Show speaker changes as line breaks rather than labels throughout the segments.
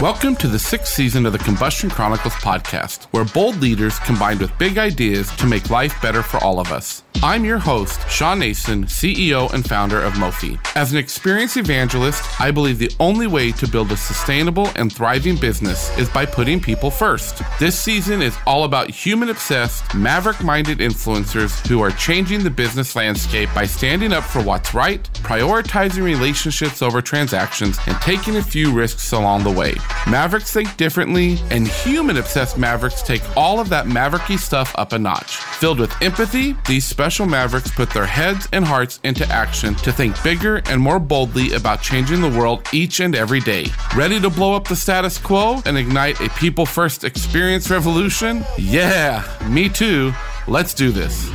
Welcome to the sixth season of the Combustion Chronicles podcast, where bold leaders combined with big ideas to make life better for all of us. I'm your host, Shawn Nason, CEO and founder of Mofi. As an experienced evangelist, I believe the only way to build a sustainable and thriving business is by putting people first. This season is all about human obsessed, maverick minded influencers who are changing the business landscape by standing up for what's right, prioritizing relationships over transactions, and taking a few risks along the way. Mavericks think differently, and human obsessed mavericks take all of that mavericky stuff up a notch. Filled with empathy, these special mavericks put their heads and hearts into action to think bigger and more boldly about changing the world each and every day. Ready to blow up the status quo and ignite a people first experience revolution? Yeah, me too. Let's do this.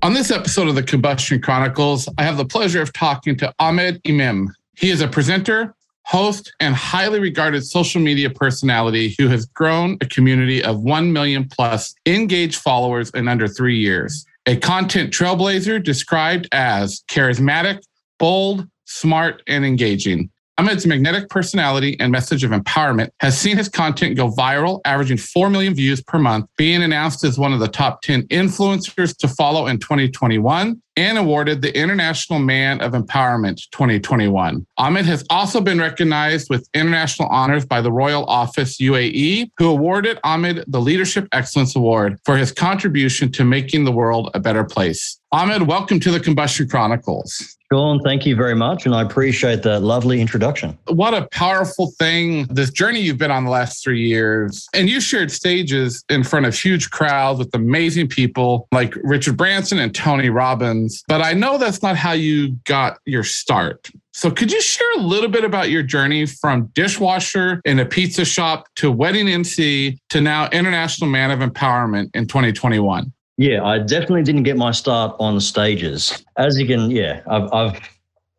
On this episode of the Combustion Chronicles, I have the pleasure of talking to Ahmad Imam. He is a presenter, host, and highly regarded social media personality who has grown a community of 1 million plus engaged followers in under three years. A content trailblazer described as charismatic, bold, smart, and engaging. Ahmad's magnetic personality and message of empowerment has seen his content go viral, averaging 4 million views per month, being announced as one of the top 10 influencers to follow in 2021 and awarded the International Man of Empowerment 2021. Ahmad has also been recognized with international honors by the Royal Office UAE, who awarded Ahmad the Leadership Excellence Award for his contribution to making the world a better place. Ahmad, welcome to the Combustion Chronicles.
Shawn, thank you very much. And I appreciate that lovely introduction.
What a powerful thing, this journey you've been on the last three years. And you shared stages in front of huge crowds with amazing people like Richard Branson and Tony Robbins. But I know that's not how you got your start. So, could you share a little bit about your journey from dishwasher in a pizza shop to wedding MC to now International Man of Empowerment in 2021?
Yeah, I definitely didn't get my start on stages. As you can, yeah, I've I've,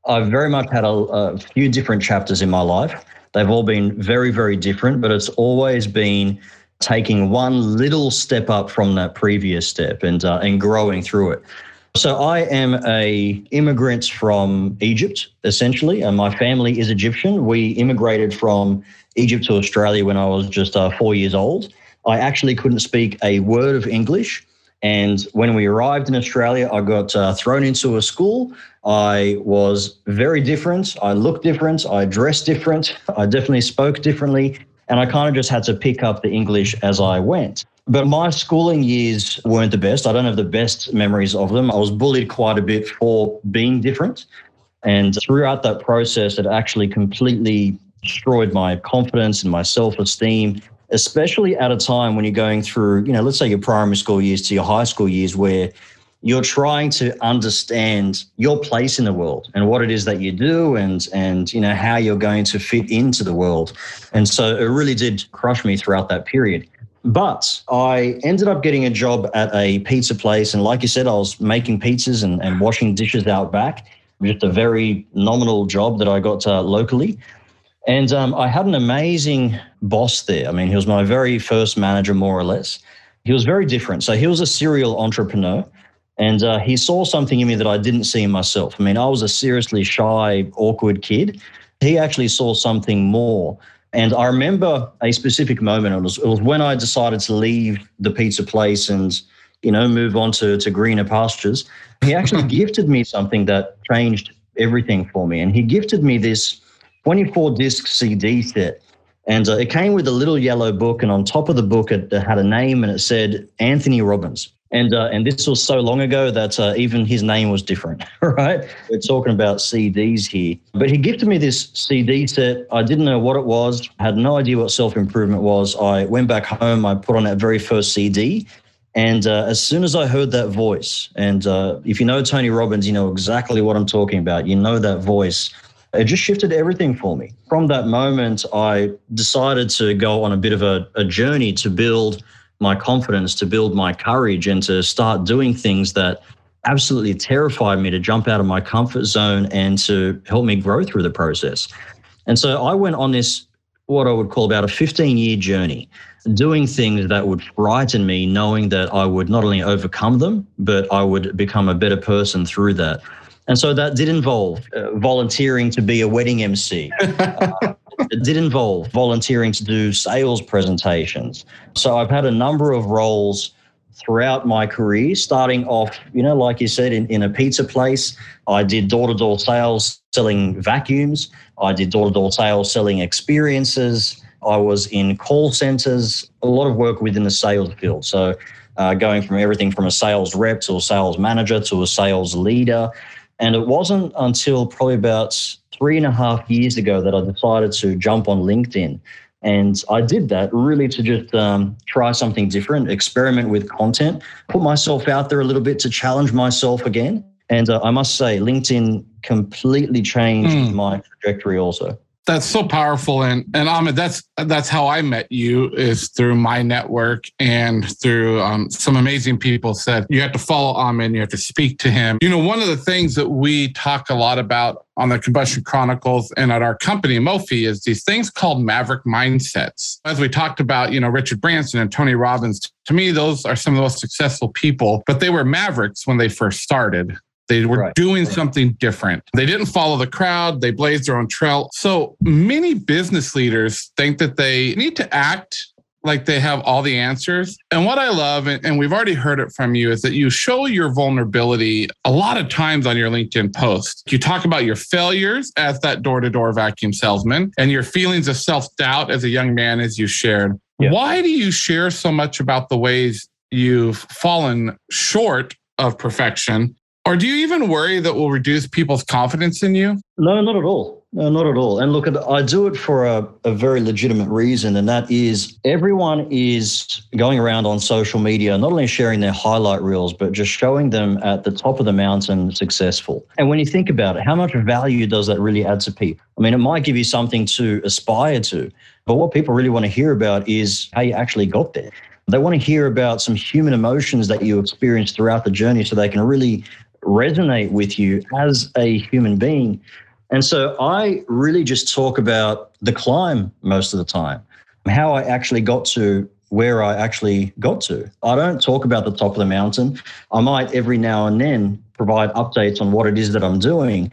I've very much had a, a few different chapters in my life. They've all been very, very different, but it's always been taking one little step up from that previous step and uh, and growing through it. So I am a immigrant from Egypt, essentially, and my family is Egyptian. We immigrated from Egypt to Australia when I was just uh, four years old. I actually couldn't speak a word of English. And when we arrived in Australia, I got uh, thrown into a school. I was very different. I looked different. I dressed different. I definitely spoke differently. And I kind of just had to pick up the English as I went. But my schooling years weren't the best. I don't have the best memories of them. I was bullied quite a bit for being different. And throughout that process, it actually completely destroyed my confidence and my self esteem especially at a time when you're going through, you know, let's say your primary school years to your high school years where you're trying to understand your place in the world and what it is that you do and and you know how you're going to fit into the world. And so it really did crush me throughout that period. But I ended up getting a job at a pizza place. And like you said, I was making pizzas and, and washing dishes out back. Just a very nominal job that I got uh, locally. And um, I had an amazing boss there. I mean, he was my very first manager, more or less. He was very different. So he was a serial entrepreneur. And uh, he saw something in me that I didn't see in myself. I mean, I was a seriously shy, awkward kid. He actually saw something more. And I remember a specific moment. It was, it was when I decided to leave the pizza place and, you know, move on to, to greener pastures. He actually gifted me something that changed everything for me. And he gifted me this 24 disc CD set. And uh, it came with a little yellow book, and on top of the book, it, it had a name and it said Anthony Robbins. And uh, and this was so long ago that uh, even his name was different, right? We're talking about CDs here. But he gifted me this CD set. I didn't know what it was, had no idea what self improvement was. I went back home, I put on that very first CD. And uh, as soon as I heard that voice, and uh, if you know Tony Robbins, you know exactly what I'm talking about. You know that voice it just shifted everything for me. From that moment, I decided to go on a bit of a, a journey to build my confidence, to build my courage, and to start doing things that absolutely terrified me to jump out of my comfort zone and to help me grow through the process. And so I went on this, what I would call about a 15 year journey, doing things that would frighten me, knowing that I would not only overcome them, but I would become a better person through that. And so that did involve uh, volunteering to be a wedding MC. uh, it did involve volunteering to do sales presentations. So I've had a number of roles throughout my career, starting off, you know, like you said, in, in a pizza place. I did door to door sales selling vacuums. I did door to door sales selling experiences. I was in call centers, a lot of work within the sales field. So, uh, going from everything from a sales rep to a sales manager to a sales leader. And it wasn't until probably about three and a half years ago that I decided to jump on LinkedIn. And I did that really to just um, try something different, experiment with content, put myself out there a little bit to challenge myself again. And uh, I must say, LinkedIn completely changed mm. my trajectory also
that's so powerful. And and Ahmad that's that's how I met you is through my network and through um, some amazing people said you have to follow Ahmad you have to speak to him. You know one of the things that we talk a lot about on the combustion chronicles and at our company Mofi is these things called maverick mindsets. As we talked about you know Richard Branson and Tony Robbins to me those are some of the most successful people but they were mavericks when they first started they were right. doing something different. They didn't follow the crowd. They blazed their own trail. So many business leaders think that they need to act like they have all the answers. And what I love, and we've already heard it from you, is that you show your vulnerability a lot of times on your LinkedIn post. You talk about your failures as that door to door vacuum salesman and your feelings of self doubt as a young man, as you shared. Yeah. Why do you share so much about the ways you've fallen short of perfection or do you even worry that will reduce people's confidence in you?
No, not at all. No, not at all. And look, I do it for a, a very legitimate reason, and that is everyone is going around on social media, not only sharing their highlight reels, but just showing them at the top of the mountain successful. And when you think about it, how much value does that really add to people? I mean, it might give you something to aspire to, but what people really want to hear about is how you actually got there. They want to hear about some human emotions that you experienced throughout the journey so they can really resonate with you as a human being. And so I really just talk about the climb most of the time, how I actually got to where I actually got to. I don't talk about the top of the mountain. I might every now and then provide updates on what it is that I'm doing.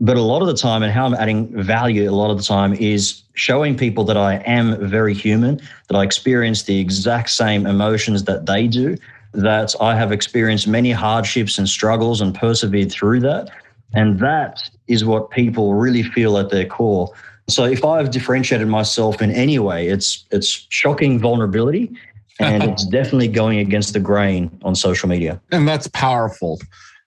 But a lot of the time, and how I'm adding value a lot of the time is showing people that I am very human, that I experience the exact same emotions that they do, that I have experienced many hardships and struggles and persevered through that. And that is what people really feel at their core. So if I've differentiated myself in any way, it's it's shocking vulnerability and it's definitely going against the grain on social media.
And that's powerful.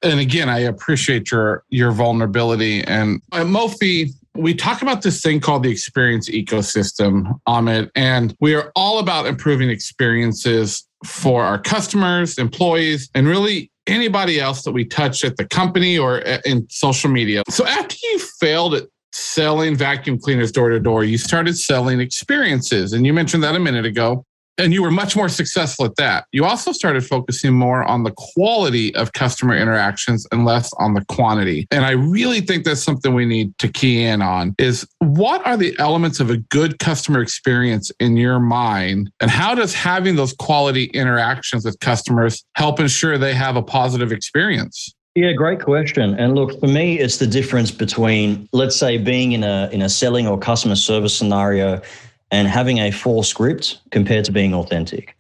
And again, I appreciate your your vulnerability. And uh, at Mofi, we talk about this thing called the experience ecosystem, Ahmad, and we are all about improving experiences for our customers, employees, and really anybody else that we touch at the company or uh, in social media. So after you failed at selling vacuum cleaners door to door, you started selling experiences. And you mentioned that a minute ago and you were much more successful at that. You also started focusing more on the quality of customer interactions and less on the quantity. And I really think that's something we need to key in on is what are the elements of a good customer experience in your mind and how does having those quality interactions with customers help ensure they have a positive experience?
Yeah, great question. And look, for me, it's the difference between, let's say, being in a in a selling or customer service scenario and having a full script compared to being authentic.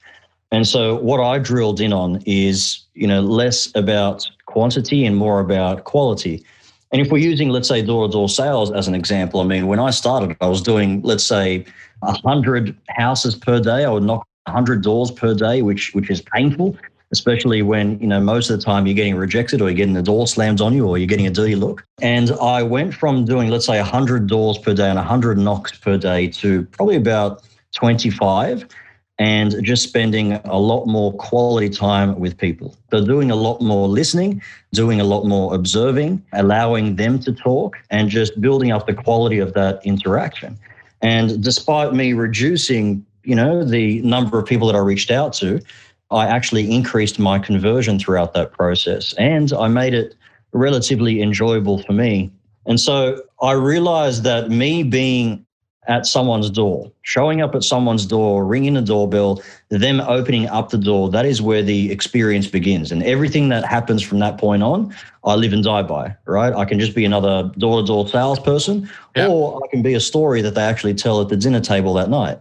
And so what I drilled in on is, you know, less about quantity and more about quality. And if we're using, let's say, door-to-door sales as an example, I mean, when I started, I was doing, let's say, 100 houses per day. I would knock 100 doors per day, which which is painful especially when you know most of the time you're getting rejected or you're getting the door slammed on you or you're getting a dirty look. And I went from doing let's say 100 doors per day and 100 knocks per day to probably about 25. and just spending a lot more quality time with people. So, doing a lot more listening, doing a lot more observing, allowing them to talk, and just building up the quality of that interaction. And despite me reducing, you know, the number of people that I reached out to, I actually increased my conversion throughout that process and I made it relatively enjoyable for me. And so I realized that me being at someone's door, showing up at someone's door, ringing the doorbell, them opening up the door, that is where the experience begins. And everything that happens from that point on, I live and die by, right? I can just be another door to door salesperson, yeah. or I can be a story that they actually tell at the dinner table that night.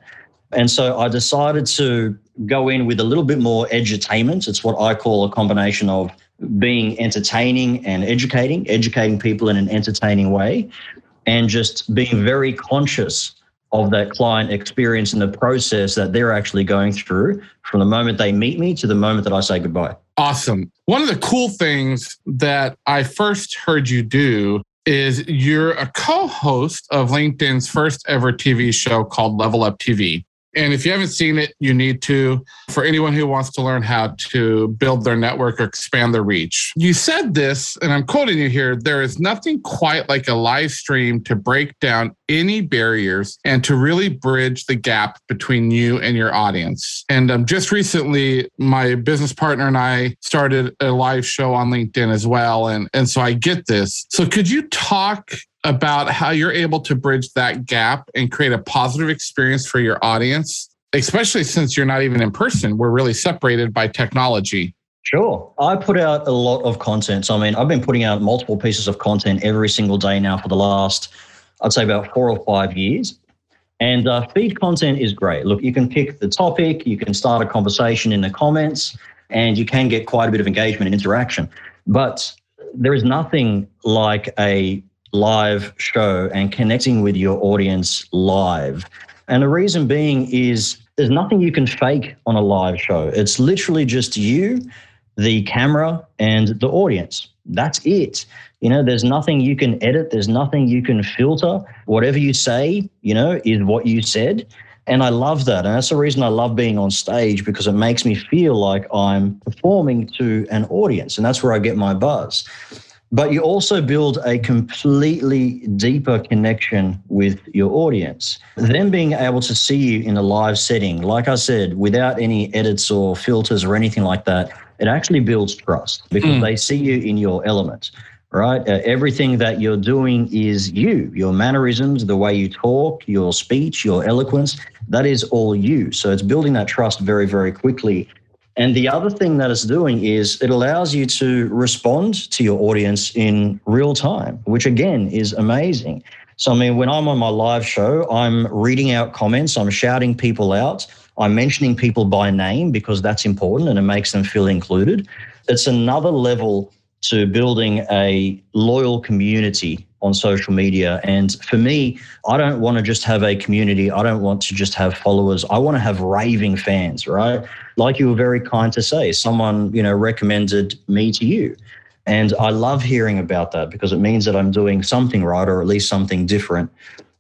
And so I decided to go in with a little bit more edutainment. It's what I call a combination of being entertaining and educating, educating people in an entertaining way, and just being very conscious of that client experience and the process that they're actually going through from the moment they meet me to the moment that I say goodbye.
Awesome. One of the cool things that I first heard you do is you're a co host of LinkedIn's first ever TV show called Level Up TV. And if you haven't seen it, you need to. For anyone who wants to learn how to build their network or expand their reach, you said this, and I'm quoting you here there is nothing quite like a live stream to break down any barriers and to really bridge the gap between you and your audience. And um, just recently, my business partner and I started a live show on LinkedIn as well. And, and so I get this. So could you talk about how you're able to bridge that gap and create a positive experience for your audience, especially since you're not even in person. We're really separated by technology.
Sure. I put out a lot of content. So, I mean, I've been putting out multiple pieces of content every single day now for the last, I'd say, about four or five years. And uh, feed content is great. Look, you can pick the topic, you can start a conversation in the comments, and you can get quite a bit of engagement and interaction. But there is nothing like a live show and connecting with your audience live. And the reason being is there's nothing you can fake on a live show. It's literally just you, the camera, and the audience. That's it. You know, there's nothing you can edit, there's nothing you can filter. Whatever you say, you know, is what you said. And I love that. And that's the reason I love being on stage because it makes me feel like I'm performing to an audience. And that's where I get my buzz but you also build a completely deeper connection with your audience. Them being able to see you in a live setting, like I said, without any edits or filters or anything like that, it actually builds trust because mm. they see you in your element, right? Uh, everything that you're doing is you, your mannerisms, the way you talk, your speech, your eloquence, that is all you. So it's building that trust very, very quickly and the other thing that it's doing is it allows you to respond to your audience in real time, which again is amazing. So, I mean, when I'm on my live show, I'm reading out comments, I'm shouting people out, I'm mentioning people by name because that's important and it makes them feel included. It's another level to building a loyal community on social media. And for me, I don't want to just have a community. I don't want to just have followers. I want to have raving fans, right? Like you were very kind to say, someone, you know, recommended me to you. And I love hearing about that because it means that I'm doing something right or at least something different.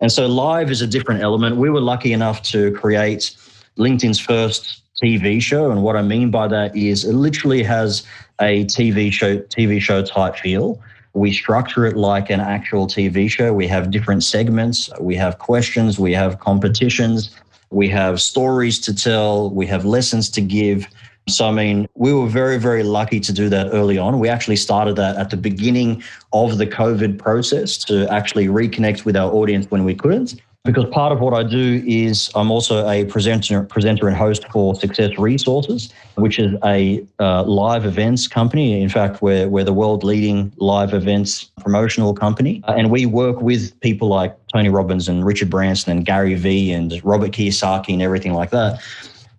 And so live is a different element. We were lucky enough to create LinkedIn's first TV show. And what I mean by that is it literally has a TV show, TV show type feel. We structure it like an actual TV show. We have different segments, we have questions, we have competitions, we have stories to tell, we have lessons to give. So, I mean, we were very, very lucky to do that early on. We actually started that at the beginning of the COVID process to actually reconnect with our audience when we couldn't because part of what I do is I'm also a presenter, presenter and host for Success Resources, which is a uh, live events company. In fact, we're, we're the world leading live events promotional company. Uh, and we work with people like Tony Robbins and Richard Branson and Gary Vee and Robert Kiyosaki and everything like that.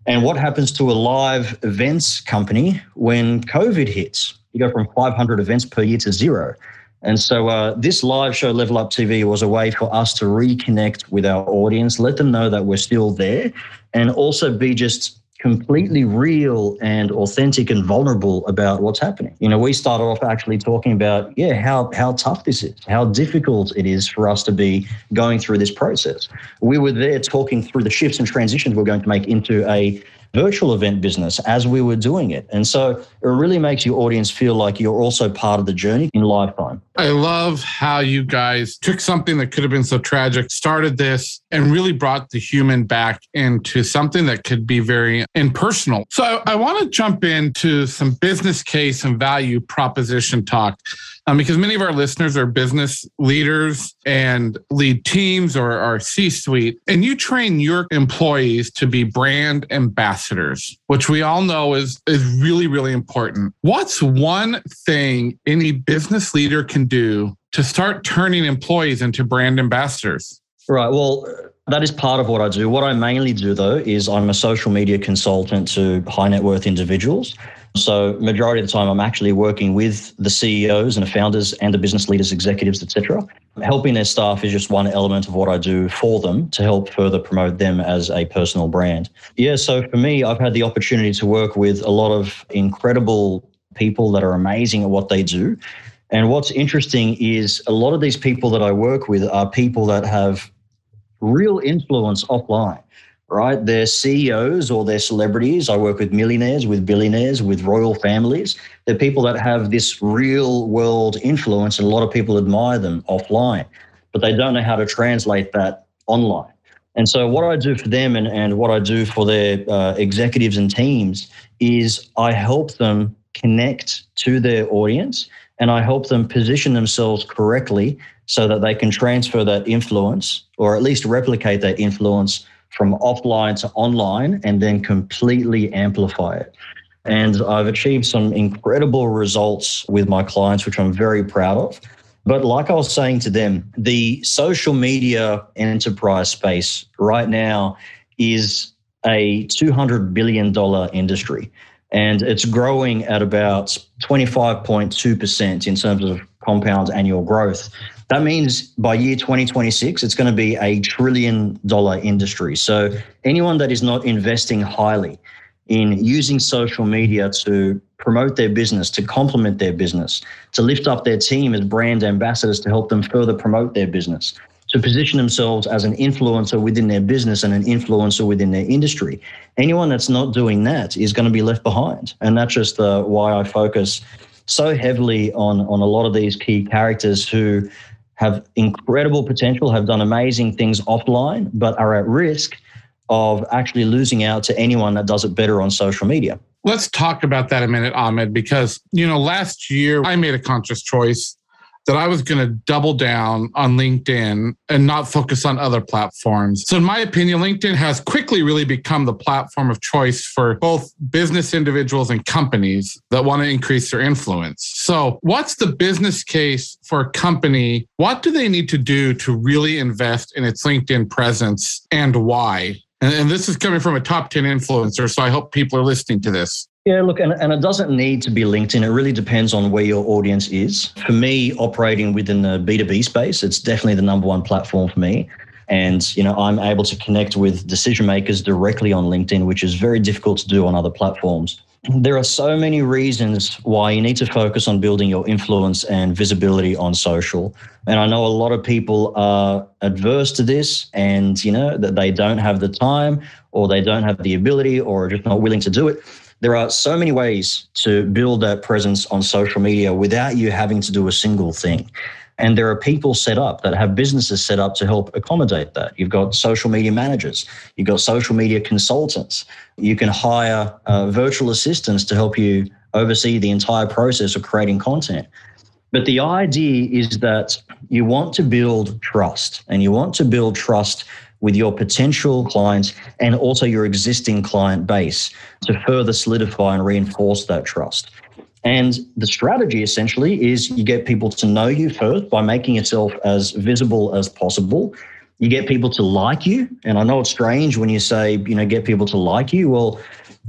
And what happens to a live events company when COVID hits? You go from 500 events per year to zero. And so uh, this live show, Level Up TV, was a way for us to reconnect with our audience, let them know that we're still there, and also be just completely real and authentic and vulnerable about what's happening. You know, we started off actually talking about, yeah, how how tough this is, how difficult it is for us to be going through this process. We were there talking through the shifts and transitions we're going to make into a virtual event business as we were doing it. And so it really makes your audience feel like you're also part of the journey in lifetime.
I love how you guys took something that could have been so tragic, started this, and really brought the human back into something that could be very impersonal. So I, I want to jump into some business case and value proposition talk um, because many of our listeners are business leaders and lead teams or are C suite. And you train your employees to be brand ambassadors, which we all know is, is really, really important. What's one thing any business leader can do to start turning employees into brand ambassadors?
Right. Well, that is part of what I do. What I mainly do, though, is I'm a social media consultant to high net worth individuals. So majority of the time, I'm actually working with the CEOs and the founders and the business leaders, executives, etc. Helping their staff is just one element of what I do for them to help further promote them as a personal brand. Yeah, so for me, I've had the opportunity to work with a lot of incredible people that are amazing at what they do. And what's interesting is a lot of these people that I work with are people that have real influence offline right? They're CEOs or they're celebrities. I work with millionaires, with billionaires, with royal families. They're people that have this real world influence, and a lot of people admire them offline, but they don't know how to translate that online. And so, what I do for them and, and what I do for their uh, executives and teams is I help them connect to their audience and I help them position themselves correctly so that they can transfer that influence or at least replicate that influence from offline to online and then completely amplify it. And I've achieved some incredible results with my clients, which I'm very proud of. But like I was saying to them, the social media enterprise space right now is a $200 billion industry. And it's growing at about 25.2% in terms of compound annual growth. That means by year 2026, it's going to be a trillion dollar industry. So anyone that is not investing highly in using social media to promote their business, to complement their business, to lift up their team as brand ambassadors to help them further promote their business, to position themselves as an influencer within their business and an influencer within their industry. Anyone that's not doing that is going to be left behind. And that's just uh, why I focus so heavily on, on a lot of these key characters who have incredible potential, have done amazing things offline, but are at risk of actually losing out to anyone that does it better on social media.
Let's talk about that a minute, Ahmad, because, you know, last year I made a conscious choice that I was going to double down on LinkedIn and not focus on other platforms. So, in my opinion, LinkedIn has quickly really become the platform of choice for both business individuals and companies that want to increase their influence. So, what's the business case for a company? What do they need to do to really invest in its LinkedIn presence and why? And, this is coming from a top 10 influencer. So, I hope people are listening to this.
Yeah, look, and, and it doesn't need to be LinkedIn. It really depends on where your audience is. For me, operating within the B2B space, it's definitely the number one platform for me. And, you know, I'm able to connect with decision makers directly on LinkedIn, which is very difficult to do on other platforms. There are so many reasons why you need to focus on building your influence and visibility on social. And I know a lot of people are adverse to this and, you know, that they don't have the time or they don't have the ability or are just not willing to do it there are so many ways to build that presence on social media without you having to do a single thing. And there are people set up that have businesses set up to help accommodate that. You've got social media managers, you've got social media consultants. You can hire uh, virtual assistants to help you oversee the entire process of creating content. But the idea is that you want to build trust and you want to build trust with your potential clients and also your existing client base to further solidify and reinforce that trust. And the strategy essentially is you get people to know you first by making yourself as visible as possible. You get people to like you. And I know it's strange when you say, you know, get people to like you. Well,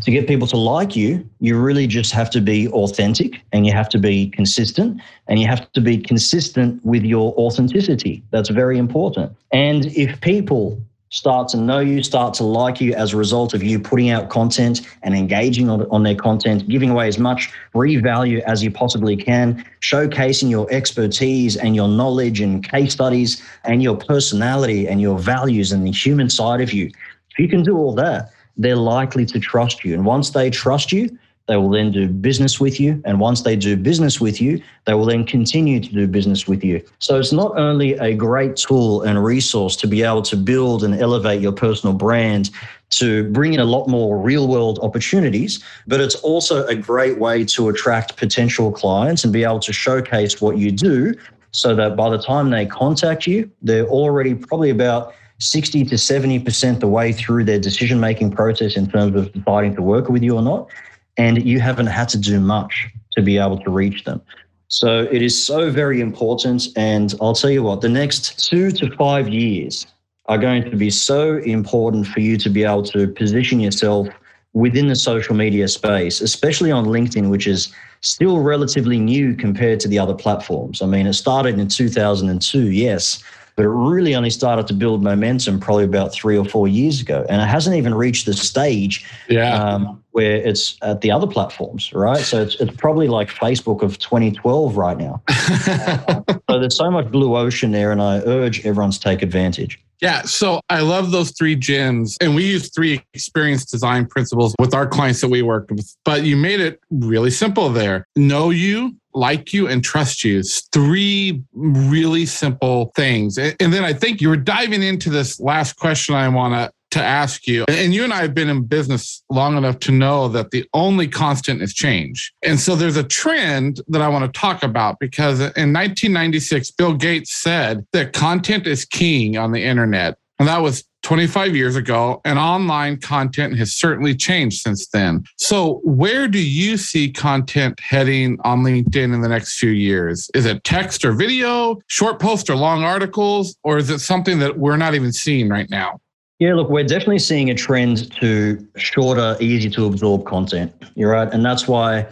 to get people to like you, you really just have to be authentic and you have to be consistent and you have to be consistent with your authenticity. That's very important. And if people start to know you, start to like you as a result of you putting out content and engaging on, on their content, giving away as much revalue as you possibly can, showcasing your expertise and your knowledge and case studies and your personality and your values and the human side of you. If you can do all that, they're likely to trust you. And once they trust you, they will then do business with you. And once they do business with you, they will then continue to do business with you. So it's not only a great tool and resource to be able to build and elevate your personal brand to bring in a lot more real world opportunities, but it's also a great way to attract potential clients and be able to showcase what you do so that by the time they contact you, they're already probably about 60 to 70% the way through their decision making process in terms of deciding to work with you or not and you haven't had to do much to be able to reach them. So it is so very important. And I'll tell you what, the next two to five years are going to be so important for you to be able to position yourself within the social media space, especially on LinkedIn, which is still relatively new compared to the other platforms. I mean, it started in 2002, yes, but it really only started to build momentum probably about three or four years ago. And it hasn't even reached the stage
yeah.
um, where it's at the other platforms, right? So it's, it's probably like Facebook of 2012 right now. uh, so there's so much blue ocean there, and I urge everyone to take advantage.
Yeah, so I love those three gems. And we use three experience design principles with our clients that we worked with. But you made it really simple there. Know you, like you and trust you. It's three really simple things. And then I think you were diving into this last question I want to to ask you. And you and I have been in business long enough to know that the only constant is change. And so there's a trend that I want to talk about because in 1996, Bill Gates said that content is king on the internet. And that was 25 years ago, and online content has certainly changed since then. So, where do you see content heading on LinkedIn in the next few years? Is it text or video, short posts or long articles, or is it something that we're not even seeing right now?
Yeah, look, we're definitely seeing a trend to shorter, easy to absorb content. You're right. And that's why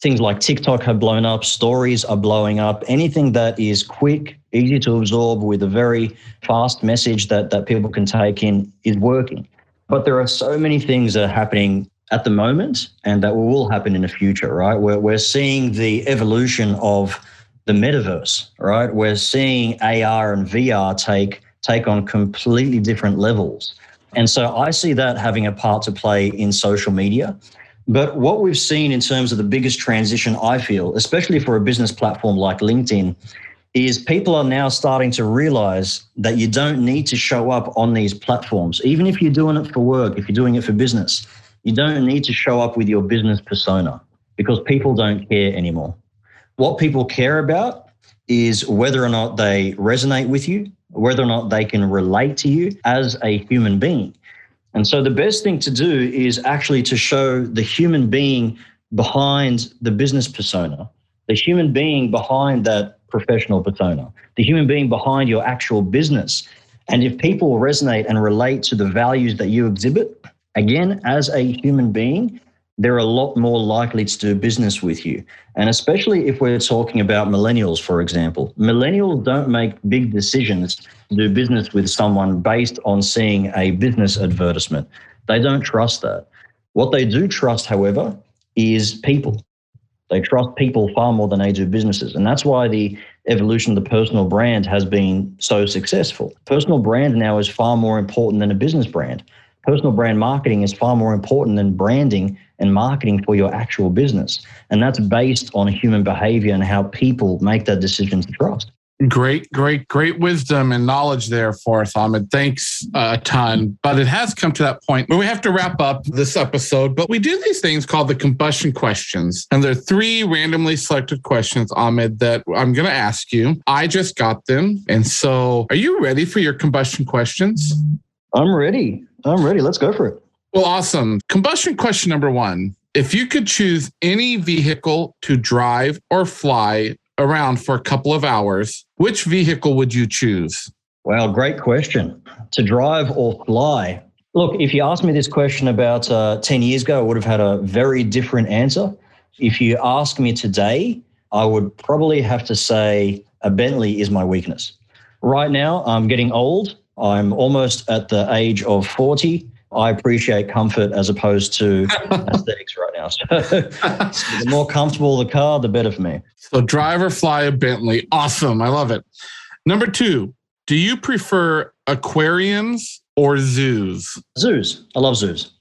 things like TikTok have blown up, stories are blowing up. Anything that is quick, easy to absorb with a very fast message that, that people can take in is working. But there are so many things that are happening at the moment and that will happen in the future, right? We're, we're seeing the evolution of the metaverse, right? We're seeing AR and VR take take on completely different levels. And so I see that having a part to play in social media. But what we've seen in terms of the biggest transition, I feel, especially for a business platform like LinkedIn, is people are now starting to realize that you don't need to show up on these platforms. Even if you're doing it for work, if you're doing it for business, you don't need to show up with your business persona because people don't care anymore. What people care about is whether or not they resonate with you, whether or not they can relate to you as a human being. And so the best thing to do is actually to show the human being behind the business persona, the human being behind that professional persona, the human being behind your actual business. And if people resonate and relate to the values that you exhibit, again, as a human being, they're a lot more likely to do business with you. And especially if we're talking about millennials, for example, millennials don't make big decisions to do business with someone based on seeing a business advertisement. They don't trust that. What they do trust, however, is people. They trust people far more than they do businesses. And that's why the evolution of the personal brand has been so successful. Personal brand now is far more important than a business brand. Personal brand marketing is far more important than branding and marketing for your actual business. And that's based on human behavior and how people make their decisions to trust.
Great, great, great wisdom and knowledge there for us, Ahmad. Thanks uh, a ton. But it has come to that point where we have to wrap up this episode. But we do these things called the combustion questions. And there are three randomly selected questions, Ahmad, that I'm going to ask you. I just got them. And so are you ready for your combustion questions?
I'm ready. I'm ready. Let's go for it.
Well, awesome. Combustion question number one. If you could choose any vehicle to drive or fly around for a couple of hours, which vehicle would you choose?
Well, great question. To drive or fly? Look, if you asked me this question about uh, 10 years ago, I would have had a very different answer. If you ask me today, I would probably have to say a Bentley is my weakness. Right now, I'm getting old I'm almost at the age of 40. I appreciate comfort as opposed to aesthetics right now. So, so the more comfortable the car, the better for me.
So drive or fly a Bentley. Awesome. I love it. Number two, do you prefer aquariums or zoos?
Zoos. I love zoos.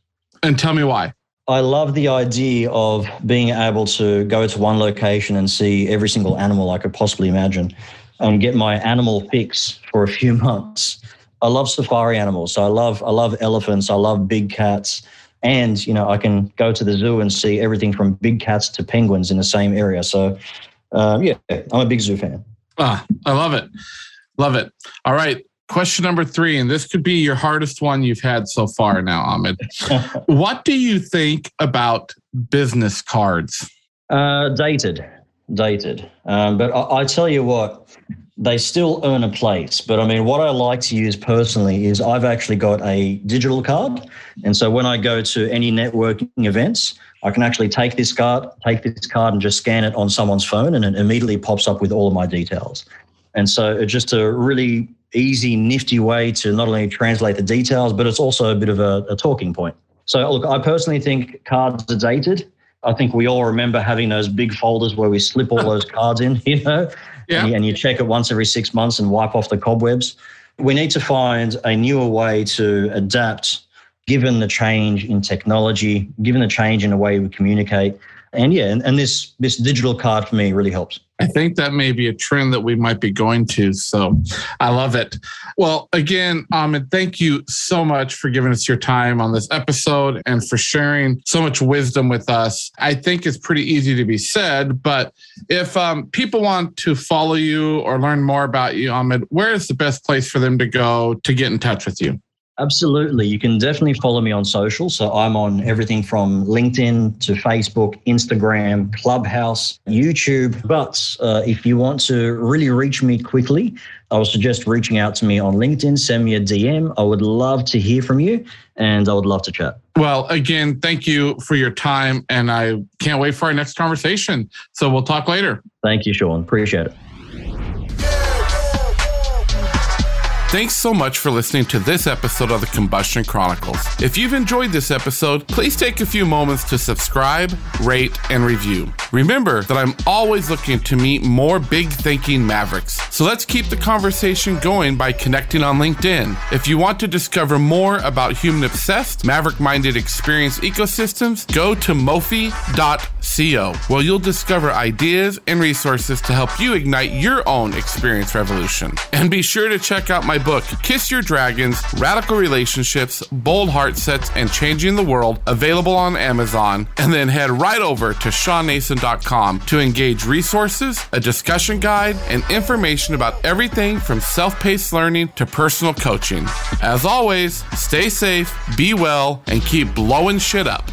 And tell me why.
I love the idea of being able to go to one location and see every single animal I could possibly imagine and get my animal fix for a few months. I love safari animals. So I love I love elephants. I love big cats. And you know, I can go to the zoo and see everything from big cats to penguins in the same area. So, uh, yeah, I'm a big zoo fan.
Ah, I love it, love it. All right, question number three, and this could be your hardest one you've had so far. Now, Ahmad, what do you think about business cards?
Uh, dated, dated. Um, but I, I tell you what, they still earn a place. But I mean, what I like to use personally is I've actually got a digital card. And so when I go to any networking events, I can actually take this card, take this card and just scan it on someone's phone and it immediately pops up with all of my details. And so it's just a really easy, nifty way to not only translate the details, but it's also a bit of a, a talking point. So look, I personally think cards are dated. I think we all remember having those big folders where we slip all those cards in, you know, yeah. and, and you check it once every six months and wipe off the cobwebs. We need to find a newer way to adapt given the change in technology, given the change in the way we communicate. And yeah, and, and this this digital card for me really helps.
I think that may be a trend that we might be going to. So I love it. Well, again, Ahmad, thank you so much for giving us your time on this episode and for sharing so much wisdom with us. I think it's pretty easy to be said, but if um, people want to follow you or learn more about you, Ahmad, where is the best place for them to go to get in touch with you?
Absolutely. You can definitely follow me on social. So I'm on everything from LinkedIn to Facebook, Instagram, Clubhouse, YouTube. But uh, if you want to really reach me quickly, I would suggest reaching out to me on LinkedIn. Send me a DM. I would love to hear from you and I would love to chat.
Well, again, thank you for your time. And I can't wait for our next conversation. So we'll talk later.
Thank you, Shawn. Appreciate it.
Thanks so much for listening to this episode of the Combustion Chronicles. If you've enjoyed this episode, please take a few moments to subscribe, rate, and review. Remember that I'm always looking to meet more big thinking mavericks. So let's keep the conversation going by connecting on LinkedIn. If you want to discover more about human obsessed, maverick minded experience ecosystems, go to mofi.co, where you'll discover ideas and resources to help you ignite your own experience revolution. And be sure to check out my book, Kiss Your Dragons Radical Relationships, Bold Heart Sets, and Changing the World, available on Amazon. And then head right over to ShawnNason.com to engage resources, a discussion guide, and information about everything from self paced learning to personal coaching. As always, stay safe, be well, and keep blowing shit up.